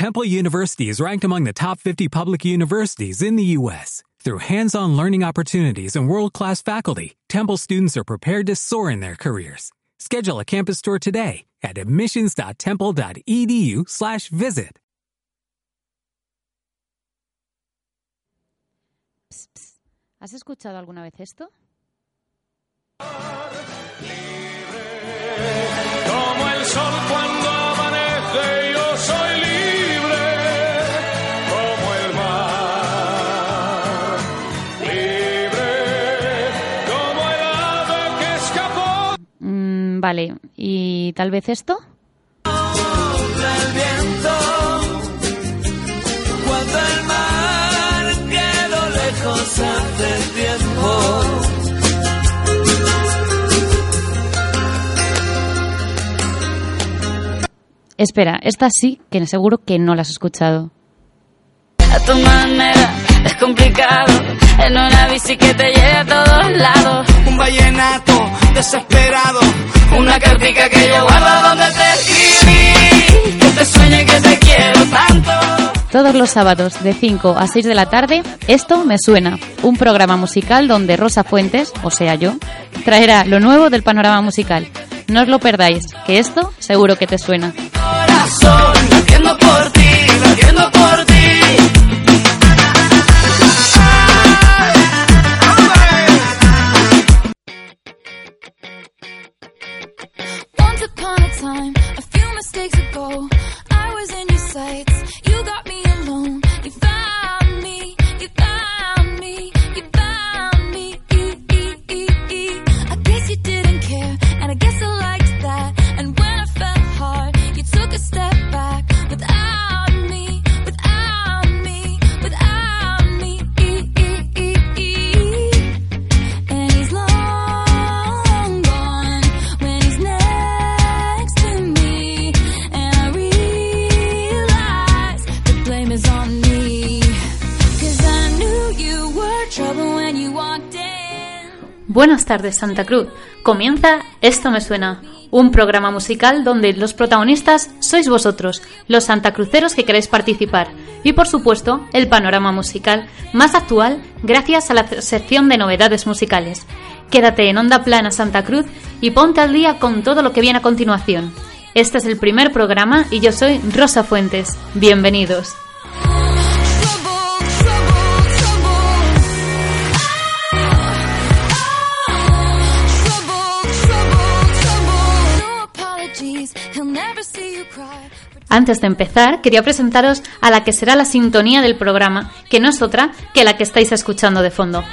Temple University is ranked among the top 50 public universities in the U.S. Through hands-on learning opportunities and world-class faculty, Temple students are prepared to soar in their careers. Schedule a campus tour today at admissions.temple.edu/visit. ¿Has escuchado alguna vez esto? Como el sol cuando amanece, vale, ¿y tal vez esto? Espera, esta sí que seguro que no la has escuchado. Es complicado. En una bici que te lleve a todos lados. Un vallenato desesperado. Una cartica que yo guardo donde te escribí. Que te sueñe que te quiero tanto. Todos los sábados de 5 a 6 de la tarde, Esto me suena, un programa musical donde Rosa Fuentes, o sea yo, traerá lo nuevo del panorama musical. No os lo perdáis, que esto seguro que te suena. Corazón, por ti, por ti. Time, a few mistakes ago, I was in your sights. You got me tardes, Santa Cruz. Comienza Esto me suena, un programa musical donde los protagonistas sois vosotros, los santacruceros que queréis participar, y por supuesto, el panorama musical más actual gracias a la sección de novedades musicales. Quédate en Onda Plana Santa Cruz y ponte al día con todo lo que viene a continuación. Este es el primer programa y yo soy Rosa Fuentes. Bienvenidos. Antes de empezar, quería presentaros a la que será la sintonía del programa, que no es otra que la que estáis escuchando de fondo.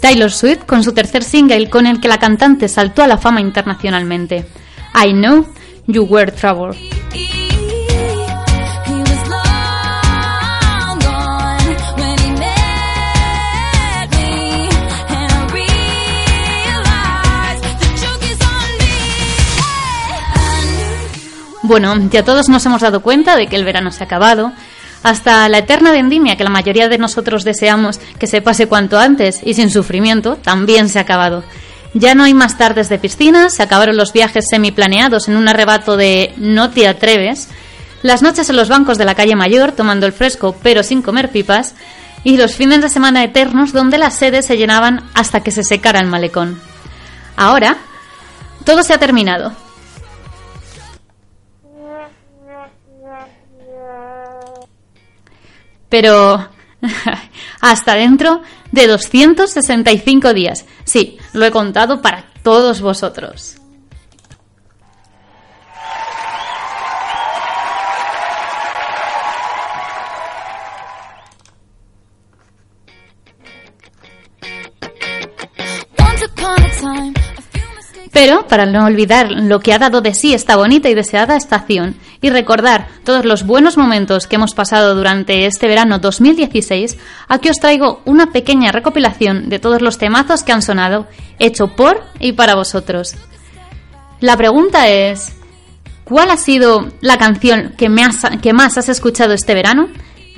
Taylor Swift con su tercer single con el que la cantante saltó a la fama internacionalmente. I Know You Were Trouble. Bueno, ya todos nos hemos dado cuenta de que el verano se ha acabado. Hasta la eterna vendimia que la mayoría de nosotros deseamos que se pase cuanto antes y sin sufrimiento también se ha acabado. Ya no hay más tardes de piscina, se acabaron los viajes semiplaneados en un arrebato de no te atreves, las noches en los bancos de la calle mayor tomando el fresco pero sin comer pipas y los fines de semana eternos donde las sedes se llenaban hasta que se secara el malecón. Ahora, todo se ha terminado. Pero hasta dentro de 265 días. Sí, lo he contado para todos vosotros. Pero para no olvidar lo que ha dado de sí esta bonita y deseada estación y recordar todos los buenos momentos que hemos pasado durante este verano 2016, aquí os traigo una pequeña recopilación de todos los temazos que han sonado, hecho por y para vosotros. La pregunta es, ¿cuál ha sido la canción que, me has- que más has escuchado este verano?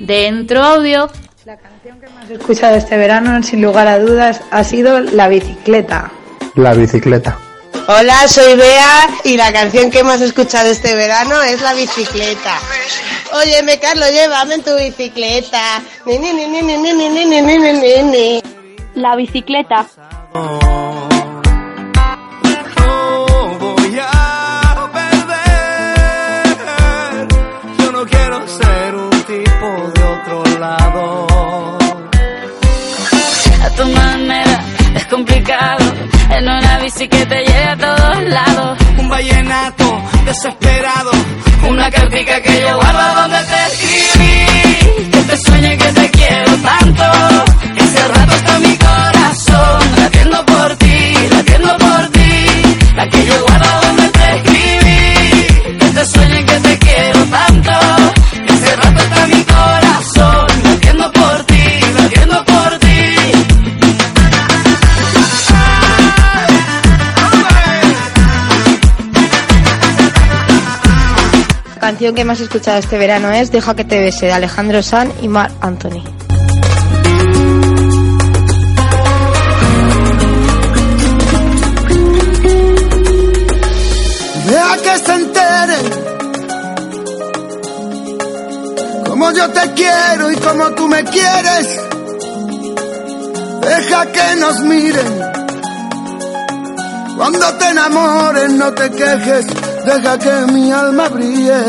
Dentro audio. La canción que más he escuchado este verano, sin lugar a dudas, ha sido La bicicleta. La bicicleta. Hola, soy Bea y la canción que hemos escuchado este verano es La bicicleta. Óyeme, Carlos, llévame en tu bicicleta. Ni, ni, ni, ni, ni, ni, ni, la bicicleta. A tu manera es complicado en una bici que te lleve a todos lados. Un vallenato desesperado. Una cartica que yo guardo donde te escribí. Que te sueñe que te quiero tanto. Canción que más he escuchado este verano es Deja que te bese de Alejandro San y Marc Anthony. Deja que se enteren como yo te quiero y como tú me quieres. Deja que nos miren. Cuando te enamores no te quejes, deja que mi alma brille.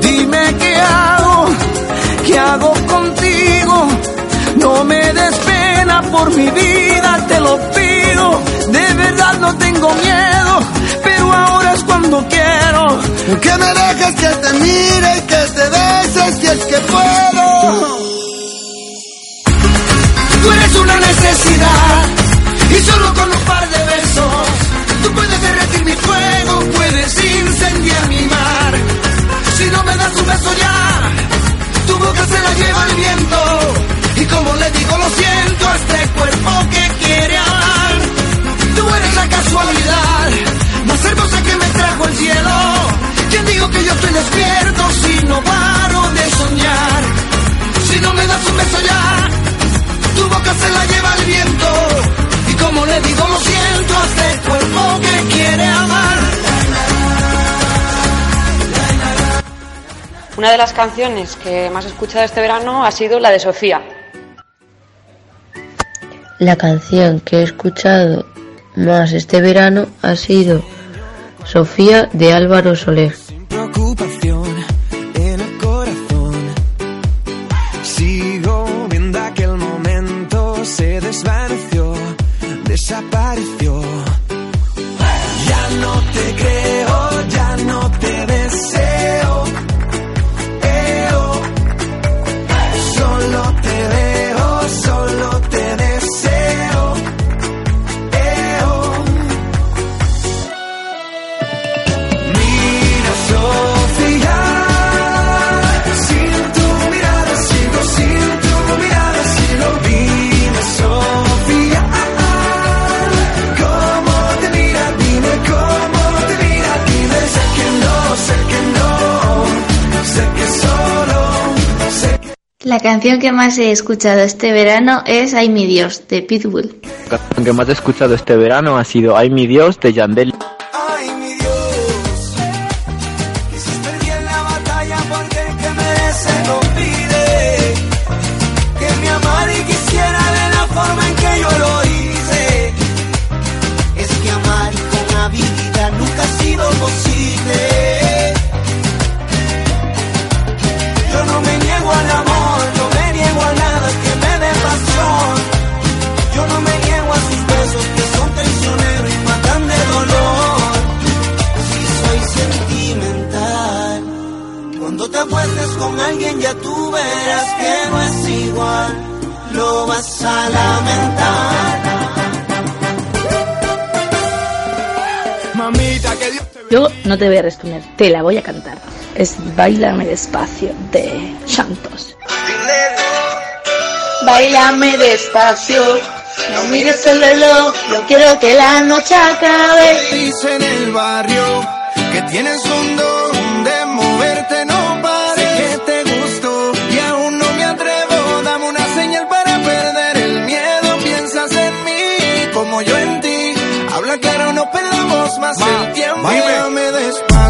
Dime qué hago, qué hago contigo. No me des pena por mi vida, te lo pido. De verdad no tengo miedo, pero ahora es cuando quiero. Que me dejes que te mire que te beses si es que puedo. Tú eres una necesidad y solo con un par de besos tú puedes derretir mi fuego, puedes incendiar mi mar. Si no me das un beso ya, tu boca se la lleva el viento y como le digo lo siento este cuerpo que quiere hablar. Tú eres la casualidad más hermosa que me trajo el cielo. ¿Quién digo que yo estoy despierto si no paro de soñar? Si no me das un beso ya, Una de las canciones que más he escuchado este verano ha sido la de Sofía. La canción que he escuchado más este verano ha sido Sofía de Álvaro Soler. preocupación en el corazón. Sigo viendo aquel momento, se desvaneció, desapareció. La canción que más he escuchado este verano es Ay mi Dios, de Pitbull. La canción que más he escuchado este verano ha sido Ay mi Dios de Yandel. Tú verás que no es igual. Lo vas a lamentar. Mamita, que Dios te Yo no te voy a responder, te la voy a cantar. Es Bailame despacio de Santos. Bailame despacio, no mires el reloj, yo quiero que la noche acabe. Dice en el barrio que tienes un don más el tiempo. Bailame despacio,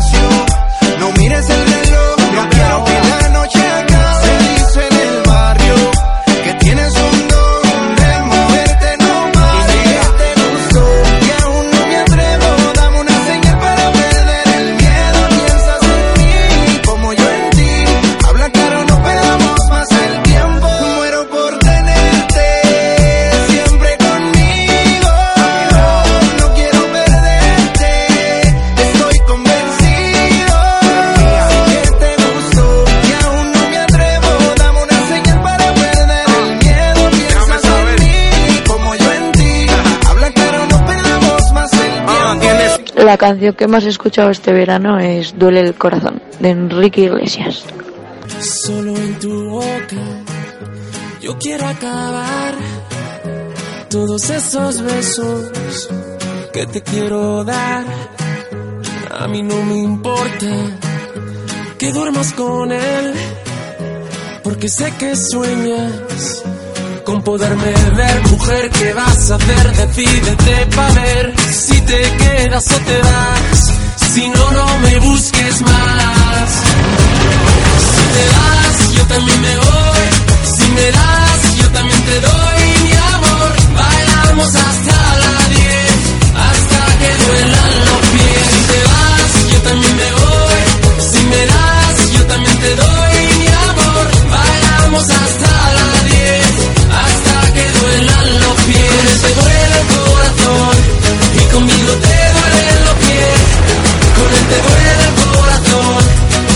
La canción que más he escuchado este verano es Duele el corazón, de Enrique Iglesias. Solo en tu boca yo quiero acabar todos esos besos que te quiero dar. A mí no me importa que duermas con él, porque sé que sueñas con poderme ver. Mujer, ¿qué vas a hacer? Decídete pa' ver si te quedas o te vas. Si no, no me busques más. Si te das, yo también me voy. Si me das, yo también te doy mi amor. Bailamos hasta la 10, hasta que duelan los pies. Si te vas, yo también me voy. Si me das, yo también te doy mi amor. Bailamos hasta la 10, hasta que duelan los pies. Te duele el corazón conmigo te duelen los pies. Con él te duele el corazón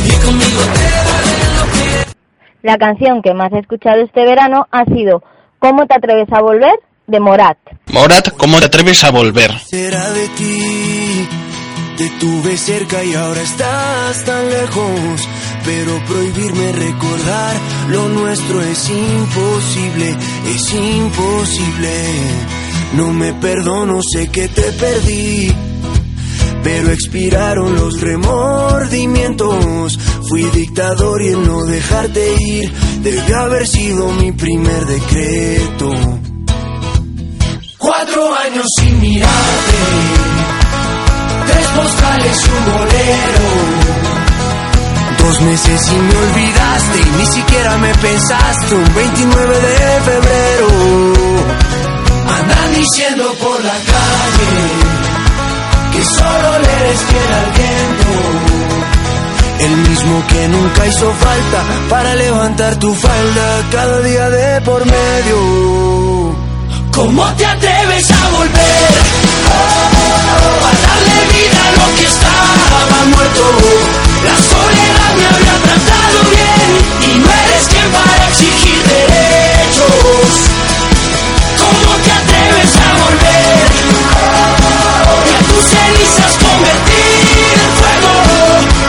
y conmigo te duelen los pies. La canción que más he escuchado este verano ha sido ¿Cómo te atreves a volver? de Morat. Morat, ¿cómo te atreves a volver? será de ti? Te tuve cerca y ahora estás tan lejos. Pero prohibirme recordar lo nuestro es imposible, es imposible. No me perdono, sé que te perdí. Pero expiraron los remordimientos. Fui dictador y el no dejarte ir debe haber sido mi primer decreto. Cuatro años sin mirarte, tres postales y un bolero. Dos meses y me olvidaste y ni siquiera me pensaste un 29 de febrero. Andan diciendo por la calle que solo le fiel al viento. El mismo que nunca hizo falta para levantar tu falda cada día de por medio. ¿Cómo te atreves a volver? A darle vida a lo que estaba muerto. La soledad me había tratado bien y no eres quien para exigir cenizas convertir en fuego.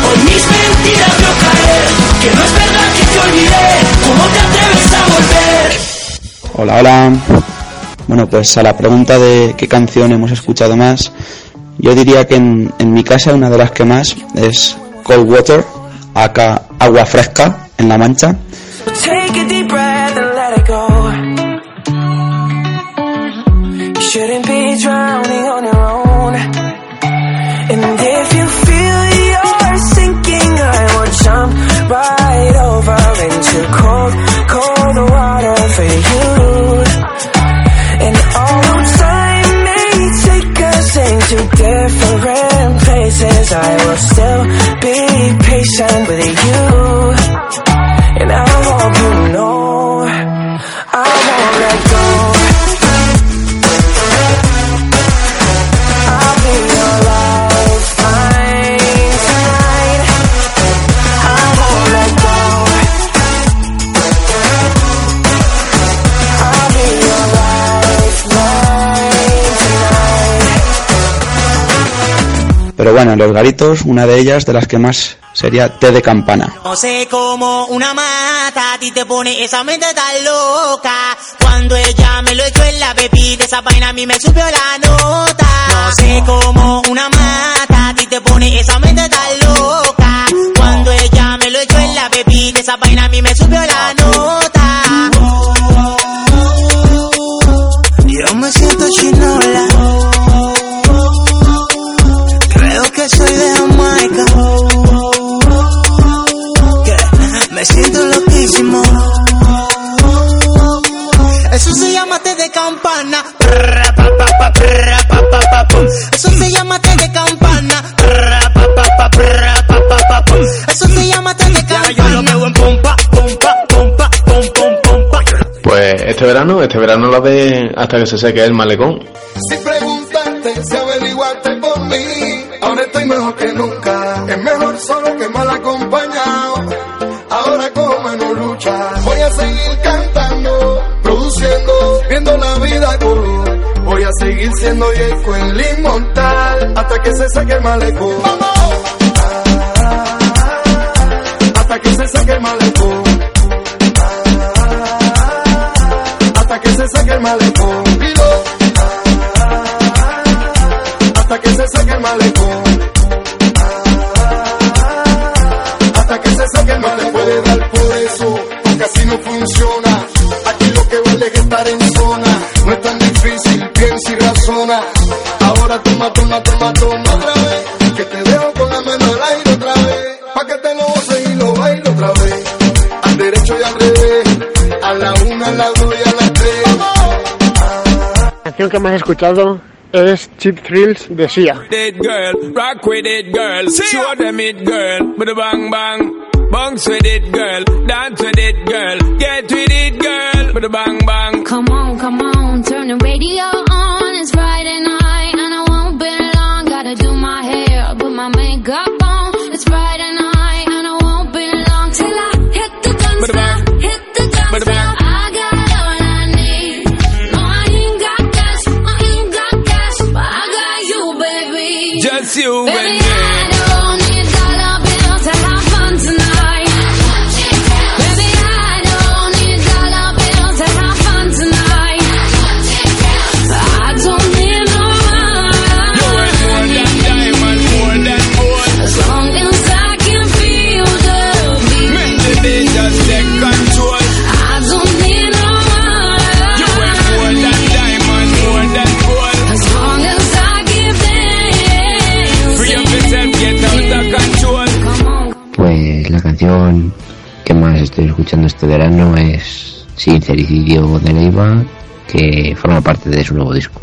Hoy mis mentiras veo caer, que no es verdad que te olvidé. ¿Cómo te atreves a volver? Hola, hola. Bueno, pues a la pregunta de qué canción hemos escuchado más, yo diría que en, en mi casa una de las que más es Cold Water, acá agua fresca en La Mancha. Take a deep breath and let it go. Into cold, cold water for you. And although time may take us into different places, I will still be patient with you. Bueno, en los garitos, una de ellas, de las que más, sería Té de Campana. No sé cómo una mata a ti te pone esa mente tan loca. Cuando ella me lo echó en la bebida, esa vaina a mí me subió la nota. No sé cómo una mata a ti te pone esa mente tan loca. Cuando ella me lo echó en la bebida, esa vaina a mí me subió la nota. Eso se llama tren de campana. Eso se llama tren de campana. yo en pompa, pompa, pompa, pompa, pompa. Pues este verano, este verano la ve hasta que se seque el malecón. Si preguntaste, si averiguaste por mí, ahora estoy mejor que nunca. Siendo Yeco el inmortal hasta que se seque el malecón. Hasta que se seque el malecón. Hasta que se seque el malecón. Hasta que se seque el malecón. Hasta que se seque el malecón. Puede dar por eso, porque así no funciona. Toma, toma, toma, otra vez. Que te dejo con la mano al aire otra vez. Pa' que te lo goces y lo bailo otra vez. Al derecho y al revés. A la una, a la dos y a la tres. La canción que más he escuchado es Cheap Thrills de Sia. it, girl. Rock with it, girl. Show them it, girl. With a bang bang. Bounce with it, girl. Dance with it, girl. Get with it, girl. With a bang bang. Come on, come on, turn the radio on. Escuchando este verano es Sincericidio de Leiva, que forma parte de su nuevo disco.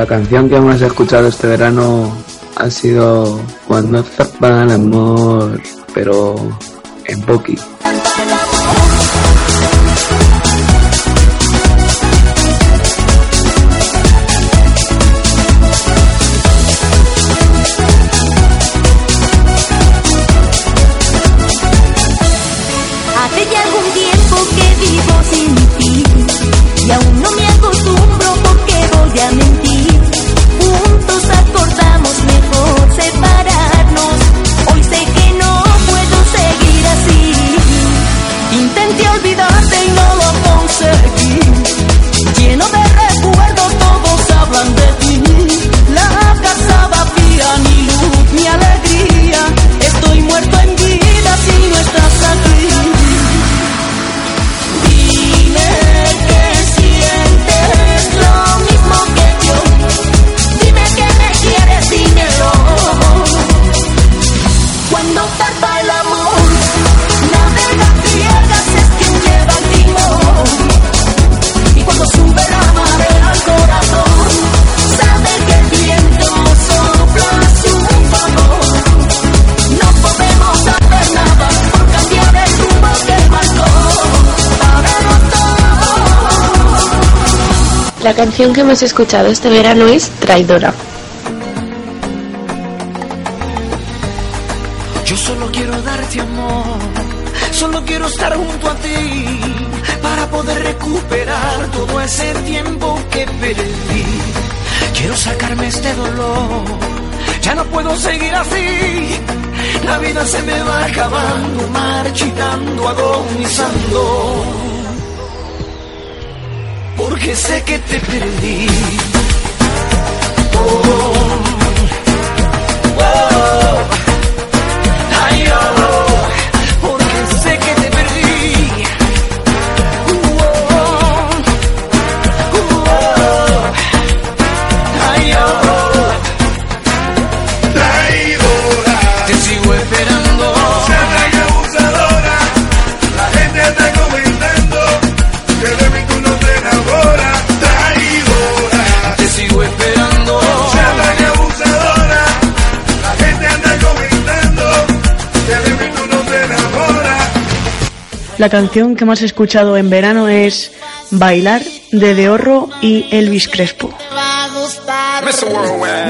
La canción que más he escuchado este verano ha sido Cuando zapa el amor, pero en Poki. La canción que hemos escuchado este verano es Traidora. Yo solo quiero darte amor, solo quiero estar junto a ti para poder recuperar todo ese tiempo que perdí. Quiero sacarme este dolor, ya no puedo seguir así. La vida se me va acabando, marchitando, agonizando. Porque sé que te perdí. Oh, oh. Ay, La canción que más he escuchado en verano es Bailar de Deorro y Elvis Crespo. va a gustar.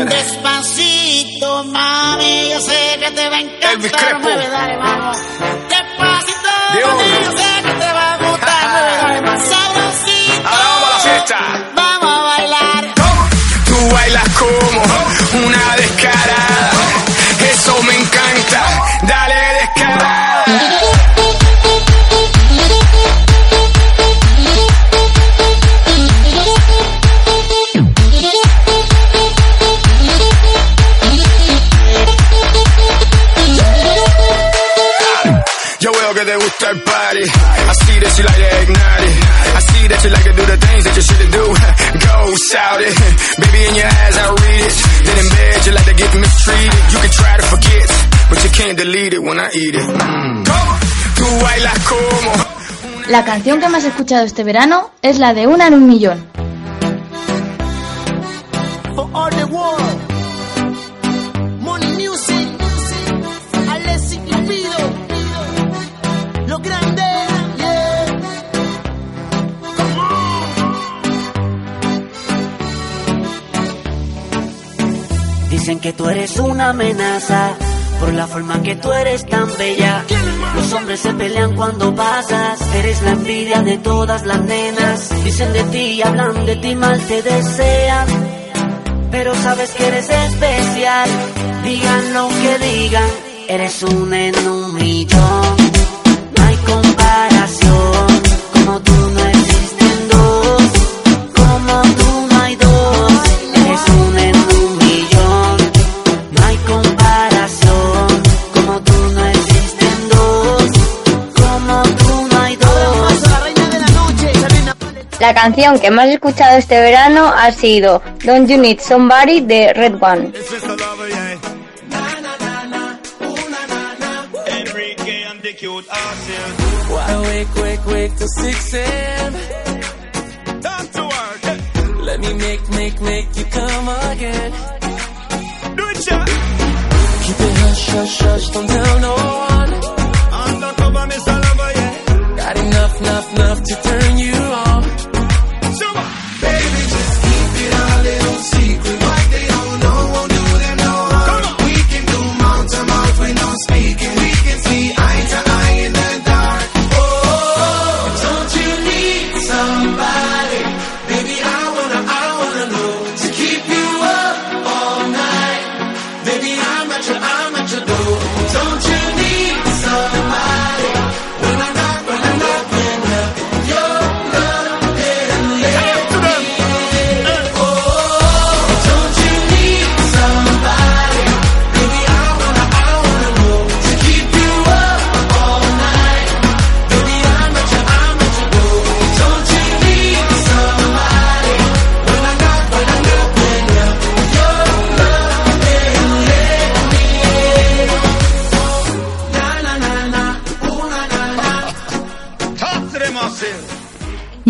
Despacito, mami, yo sé que te va a encantar. Mueve, dale, vamos. Delete it when I eat it. Mm. Tú bailas como. La canción que más he escuchado este verano es la de Una en un millón. For all the world. Money music. Alexis Cupido. Lo grande. Yeah. Come on. Dicen que tú eres una amenaza por la forma que tú eres tan bella. Los hombres se pelean cuando pasas, eres la envidia de todas las nenas. Dicen de ti, hablan de ti, mal te desean. Pero sabes que eres especial, digan lo que digan, eres un en un millón. No hay comparación, como tú no La canción que más he escuchado este verano ha sido Don't You Need Somebody de Red One. Why wake, wake, wake till 6 a.m. Time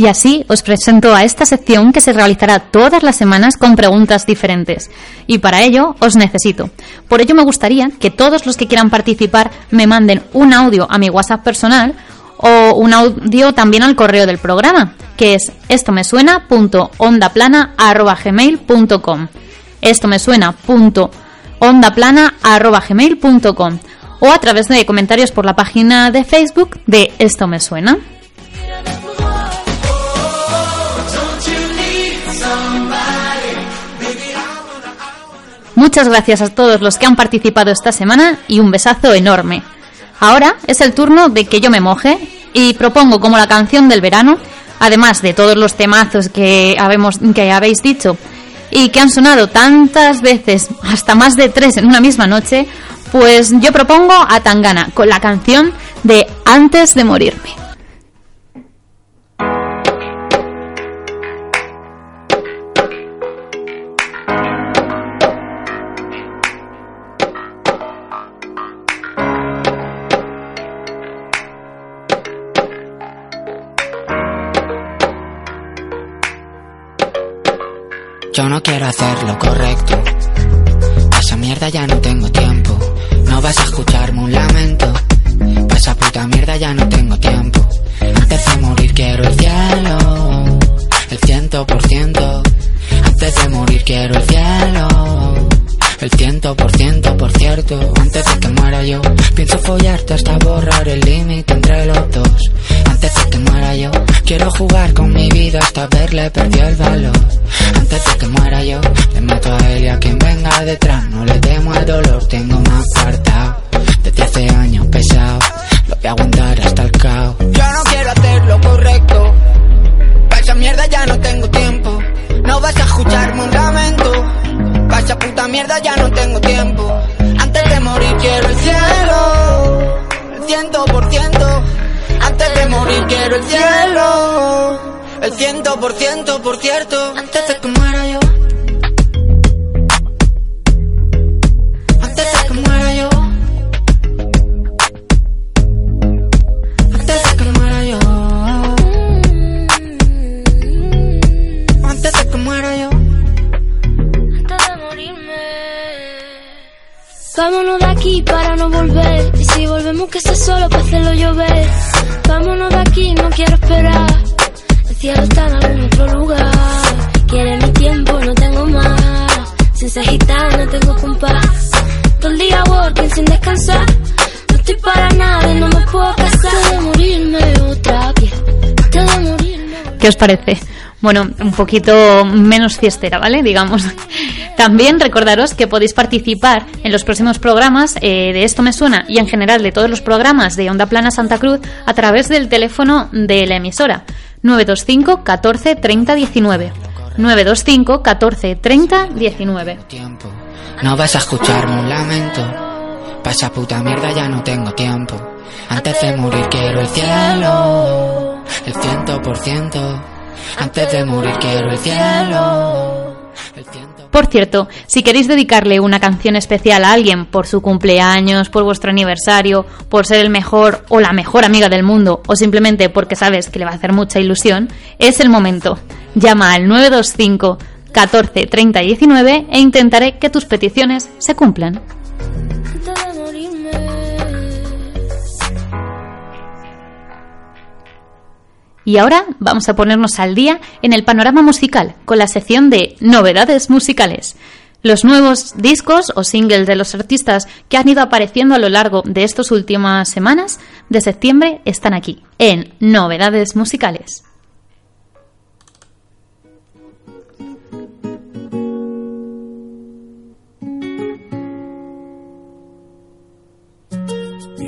Y así os presento a esta sección que se realizará todas las semanas con preguntas diferentes. Y para ello os necesito. Por ello me gustaría que todos los que quieran participar me manden un audio a mi WhatsApp personal o un audio también al correo del programa, que es esto me suena.ondaplana.gmail.com esto me suena.ondaplana.gmail.com o a través de comentarios por la página de Facebook de Esto me suena. Muchas gracias a todos los que han participado esta semana y un besazo enorme. Ahora es el turno de que yo me moje y propongo como la canción del verano, además de todos los temazos que, habéis dicho y que han sonado tantas veces, hasta más de tres en una misma noche, pues yo propongo a Tangana con la canción de Antes de morirme. No quiero hacer lo correcto. Antes de morir quiero el cielo. El ciento por ciento, por cierto. Antes de que muera yo. Antes de que muera yo. Antes de que muera yo. Antes de que muera yo. Antes de morirme. Vámonos de aquí para no volver. Y si volvemos que sea solo para hacerlo llover. Vámonos de aquí, no quiero esperar. El cielo está en algún otro lugar. Quiere mi tiempo, no tengo más. Sin ser gitana, tengo compás. Todo el día working sin descansar. No estoy para nada y no me puedo casar. De morirme otra vez. De morirme. ¿Qué os parece? Bueno, un poquito menos fiestera, ¿vale? Digamos. También recordaros que podéis participar en los próximos programas eh, de Esto Me Suena y en general de todos los programas de Onda Plana Santa Cruz a través del teléfono de la emisora 925 14 30 19. 925 14 30 19. No vas a escucharme un lamento. Pa' esa puta mierda ya no tengo tiempo. Antes de morir quiero el cielo. El ciento por ciento. Antes de morir quiero el cielo. Por cierto, si queréis dedicarle una canción especial a alguien por su cumpleaños, por vuestro aniversario, por ser el mejor o la mejor amiga del mundo, o simplemente porque sabes que le va a hacer mucha ilusión, es el momento. Llama al 925 14 30 19 e intentaré que tus peticiones se cumplan. Y ahora vamos a ponernos al día en el panorama musical con la sección de novedades musicales. Los nuevos discos o singles de los artistas que han ido apareciendo a lo largo de estas últimas semanas de septiembre están aquí, en Novedades Musicales.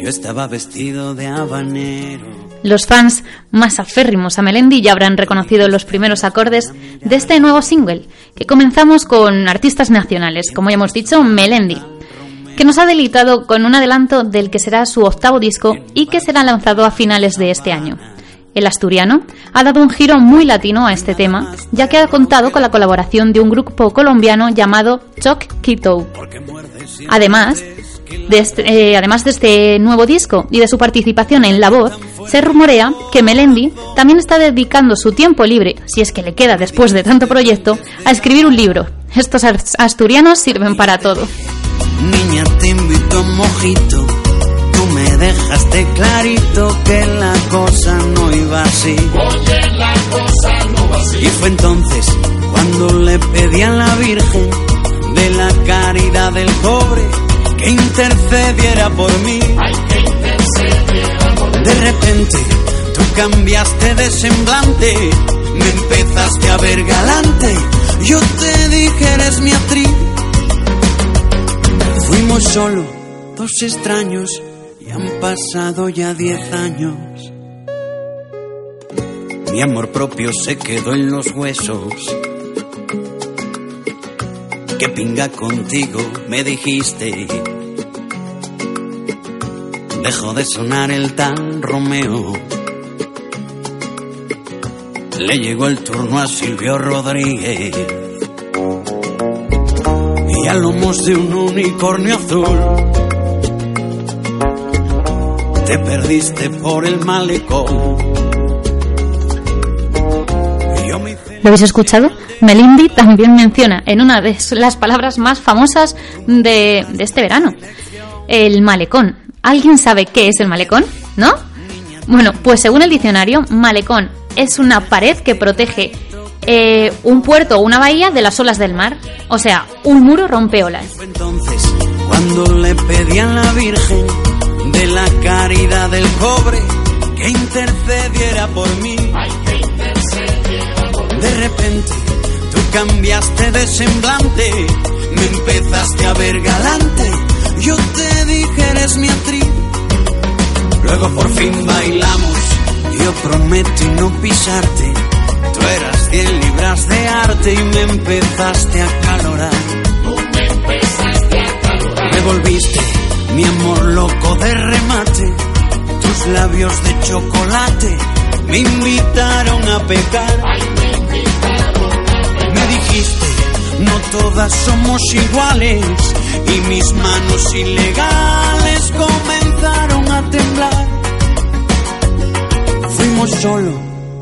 Yo estaba vestido de habanero. Los fans más aférrimos a Melendi ya habrán reconocido los primeros acordes de este nuevo single, que comenzamos con artistas nacionales, como ya hemos dicho, Melendi, que nos ha deleitado con un adelanto del que será su octavo disco y que será lanzado a finales de este año. El asturiano ha dado un giro muy latino a este tema, ya que ha contado con la colaboración de un grupo colombiano llamado Choc Quito. Además, de este, eh, además de este nuevo disco y de su participación en La Voz, se rumorea que Melendi también está dedicando su tiempo libre, si es que le queda después de tanto proyecto, a escribir un libro. Estos asturianos sirven para todo. Niña, te invito a mojito. Tú me dejaste clarito que la cosa no iba así. Oye, la cosa no va así. Y fue entonces cuando le pedí a la Virgen de la caridad del pobre que intercediera por mí. Hay que intercediera por De repente tú cambiaste de semblante, me empezaste a ver galante. Yo te dije eres mi actriz. Fuimos solo dos extraños y han pasado ya diez años. Mi amor propio se quedó en los huesos. Que pinga contigo, me dijiste. Dejó de sonar el tal Romeo. Le llegó el turno a Silvio Rodríguez. Y a lomos de un unicornio azul. Te perdiste por el malecón. ¿Lo habéis escuchado? Melindi también menciona en una de las palabras más famosas de este verano, el malecón. ¿Alguien sabe qué es el malecón? ¿No? Bueno, pues según el diccionario, malecón es una pared que protege eh, un puerto o una bahía de las olas del mar. O sea, un muro rompeolas. Entonces cuando le pedí a la Virgen de la caridad del pobre que intercediera por mí. De repente tú cambiaste de semblante, me empezaste a ver galante. Yo te dije eres mi actriz. Luego por fin bailamos. Yo prometí no pisarte. Tú eras 100 libras de arte y me empezaste a calorar. Me volviste mi amor loco de remate. Tus labios de chocolate me invitaron a pecar. Todas somos iguales. Y mis manos ilegales comenzaron a temblar. Fuimos solo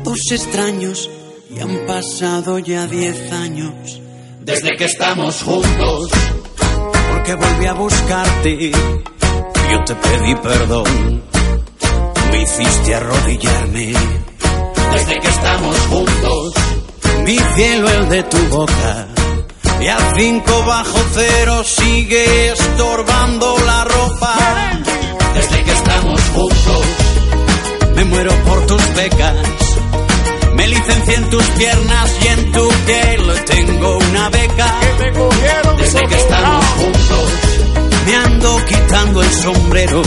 dos extraños y han pasado ya diez años. Desde que estamos juntos, Porque volví a buscarte, yo te pedí perdón. Me hiciste arrodillarme, desde que estamos juntos, mi cielo el de tu boca. Y a cinco bajo cero sigue estorbando la ropa. desde que estamos juntos, Me muero por tus becas. Me licencié en tus piernas y en tu piel tengo una beca. desde que estamos juntos, Me ando quitando el sombrero.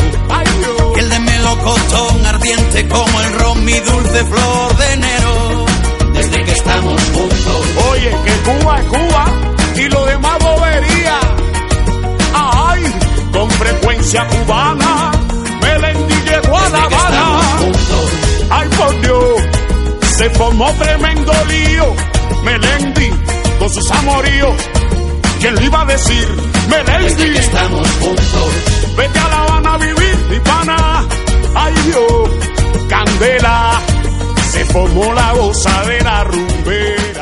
Y el de melocotón ardiente como el ron, mi dulce flor de enero. desde que estamos juntos, Oye, que Cuba es Cuba y lo demás bobería. Ay, con frecuencia cubana, Melendi llegó a La Habana. Ay, por Dios, se formó tremendo lío. Melendi con sus amoríos. ¿Quién le iba a decir? desde que Melendi, estamos juntos, vete a La Habana a vivir, mi pana. Ay, Dios, candela, se formó la gozadera rumbera.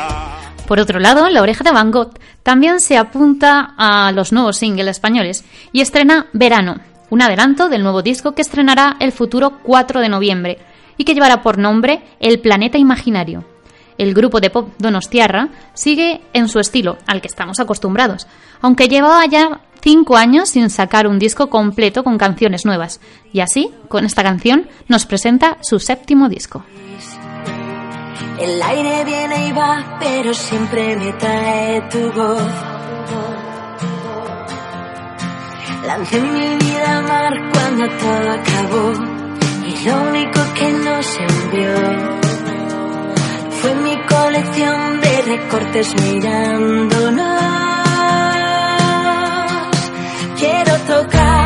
Por otro lado, La Oreja de Van Gogh también se apunta a los nuevos singles españoles y estrena Verano, un adelanto del nuevo disco que estrenará el futuro 4 de noviembre y que llevará por nombre El Planeta Imaginario. El grupo de pop Donostiarra sigue en su estilo, al que estamos acostumbrados, aunque llevaba ya cinco años sin sacar un disco completo con canciones nuevas, y así, con esta canción, nos presenta su séptimo disco. El aire viene y va, pero siempre me trae tu voz. Lancé mi vida al mar cuando todo acabó. Y lo único que nos envió fue mi colección de recortes mirándonos. Quiero tocar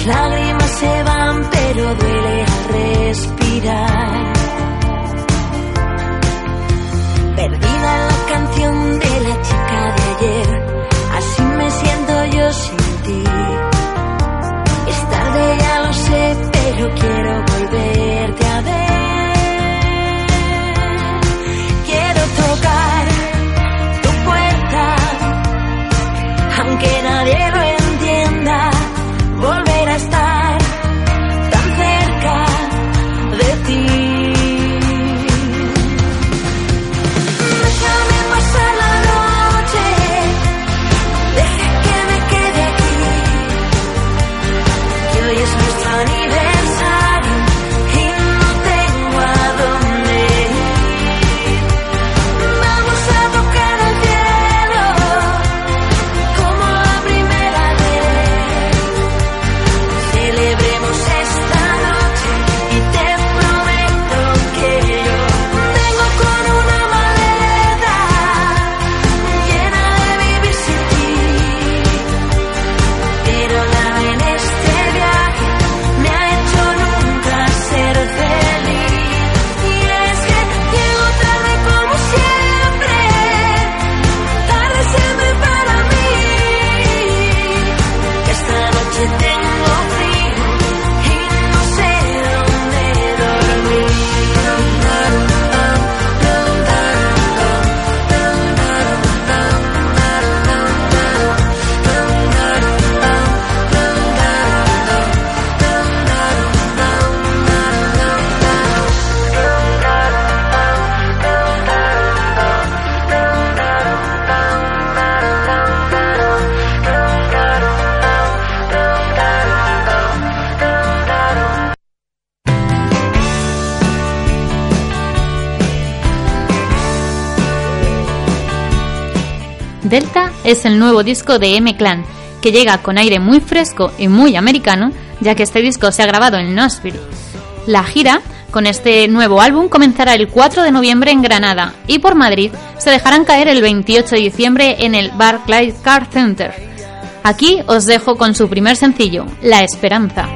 Las lágrimas se van, pero duele al respirar. Perdida la canción de la chica de ayer, así me siento yo sin ti. Es tarde, ya lo sé, pero quiero es el nuevo disco de M-Clan, que llega con aire muy fresco y muy americano, ya que este disco se ha grabado en Nashville. La gira con este nuevo álbum comenzará el 4 de noviembre en Granada y por Madrid se dejarán caer el 28 de diciembre en el Barclays Car Center. Aquí os dejo con su primer sencillo, La Esperanza.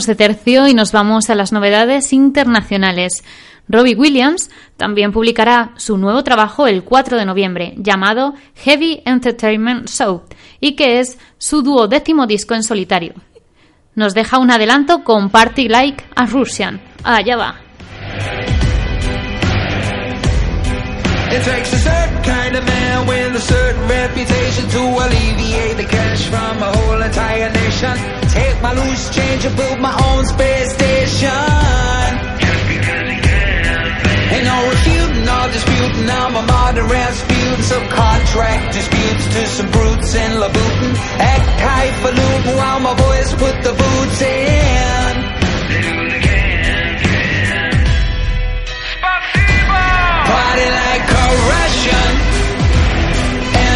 Cambiamos de tercio y nos vamos a las novedades internacionales. Robbie Williams también publicará su nuevo trabajo el 4 de noviembre, llamado Heavy Entertainment Show, y que es su duodécimo disco en solitario. Nos deja un adelanto con Party Like a Russian. Allá va. It takes a certain kind of man with a certain reputation to alleviate the cash from a whole entire nation. Take my loose change and build my own space station. Ain't no refuting or disputing, I'm a modern Rasputin Subcontract disputes to some brutes in Labutin Act highfalutin while my boys put the boots in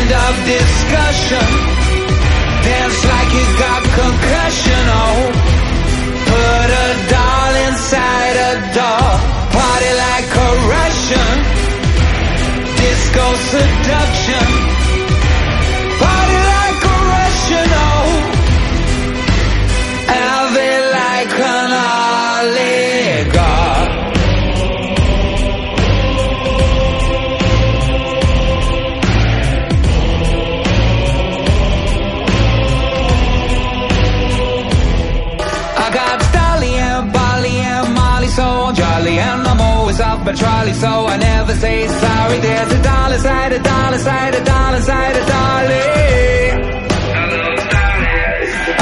End of discussion. Dance like you got concussion, oh Put a doll inside a doll Party like a Russian Disco seduction always trolley, so I never say sorry. There's a dollar side, a dollar side, a dollar side, a dolly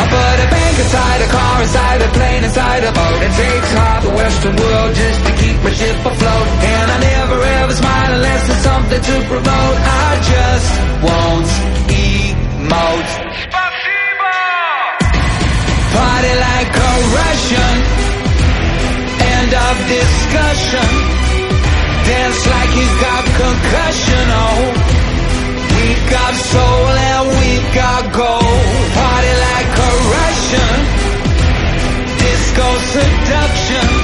I put a bank inside a car, inside a plane, inside a boat. It takes half the western world just to keep my ship afloat. And I never ever smile unless there's something to promote. I just won't emote. Party like a Russian End of discussion Dance like he's got concussion, oh. We got soul and we got gold. Party like a Russian Disco seduction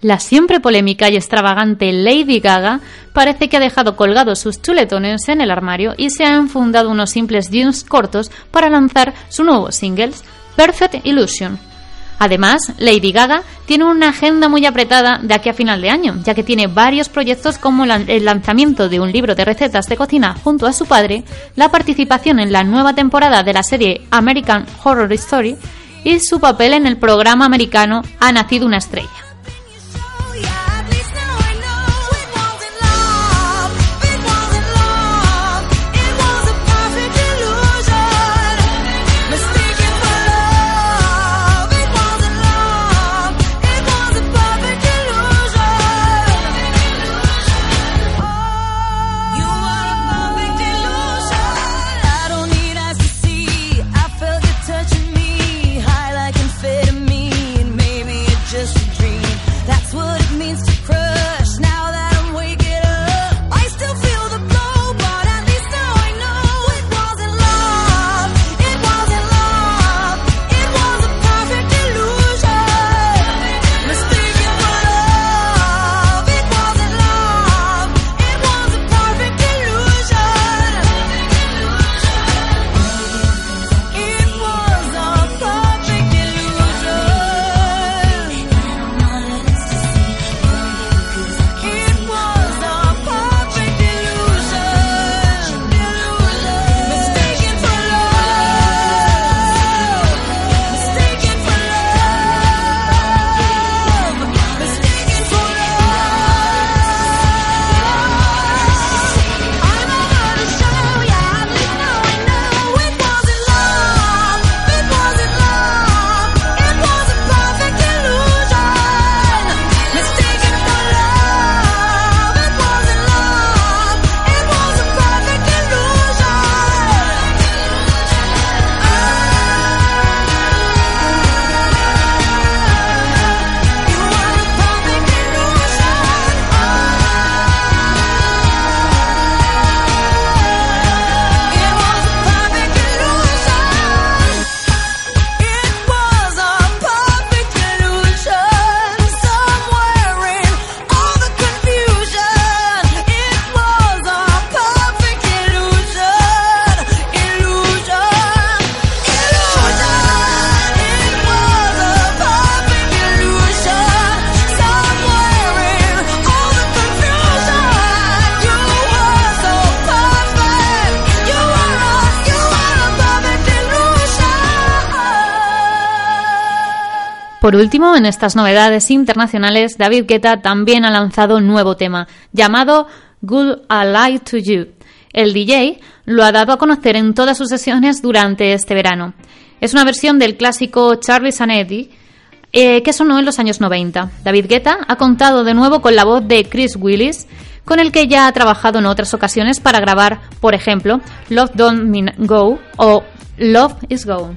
La siempre polémica y extravagante Lady Gaga parece que ha dejado colgados sus chuletones en el armario y se ha enfundado unos simples jeans cortos para lanzar su nuevo single, Perfect Illusion. Además, Lady Gaga tiene una agenda muy apretada de aquí a final de año, ya que tiene varios proyectos como el lanzamiento de un libro de recetas de cocina junto a su padre, la participación en la nueva temporada de la serie American Horror Story y su papel en el programa americano Ha nacido una estrella. Por último, en estas novedades internacionales, David Guetta también ha lanzado un nuevo tema llamado Good Ally to You. El DJ lo ha dado a conocer en todas sus sesiones durante este verano. Es una versión del clásico Charlie Sanetti eh, que sonó en los años 90. David Guetta ha contado de nuevo con la voz de Chris Willis, con el que ya ha trabajado en otras ocasiones para grabar, por ejemplo, Love Don't Mean Go o Love Is Go.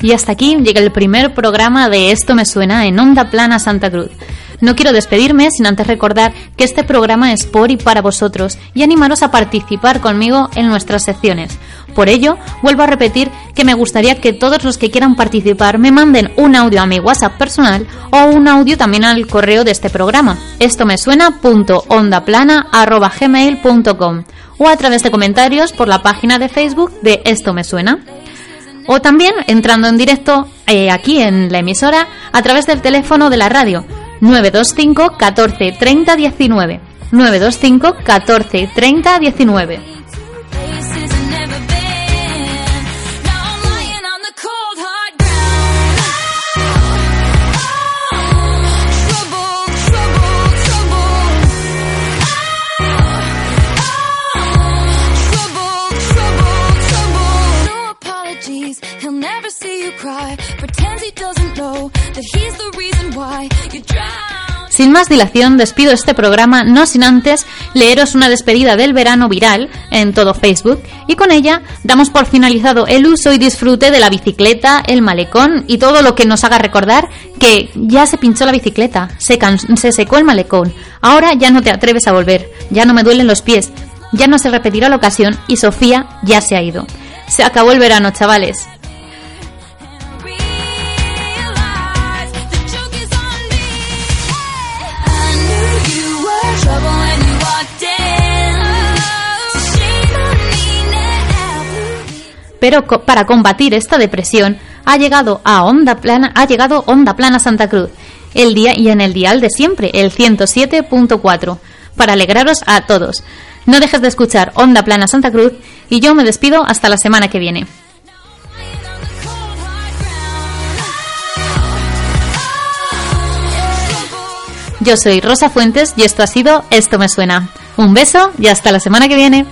Y hasta aquí llega el primer programa de Esto me suena en Onda Plana Santa Cruz. No quiero despedirme sin antes recordar que este programa es por y para vosotros y animaros a participar conmigo en nuestras secciones. Por ello, vuelvo a repetir que me gustaría que todos los que quieran participar me manden un audio a mi WhatsApp personal o un audio también al correo de este programa. Esto me suena.ondaplana.gmail.com o a través de comentarios por la página de Facebook de Esto me suena o también entrando en directo eh, aquí en la emisora a través del teléfono de la radio 925 14 30 19 925 14 30 19 Sin más dilación, despido este programa, no sin antes leeros una despedida del verano viral en todo Facebook, y con ella damos por finalizado el uso y disfrute de la bicicleta, el malecón y todo lo que nos haga recordar que ya se pinchó la bicicleta, se, se secó el malecón, ahora ya no te atreves a volver, ya no me duelen los pies, ya no se repetirá la ocasión y Sofía ya se ha ido. Se acabó el verano, chavales. Pero para combatir esta depresión ha llegado a Onda Plana, ha llegado Onda Plana Santa Cruz, el día y en el dial de siempre, el 107.4, para alegraros a todos. No dejes de escuchar Onda Plana Santa Cruz y yo me despido hasta la semana que viene. Yo soy Rosa Fuentes y esto ha sido Esto me suena. Un beso y hasta la semana que viene.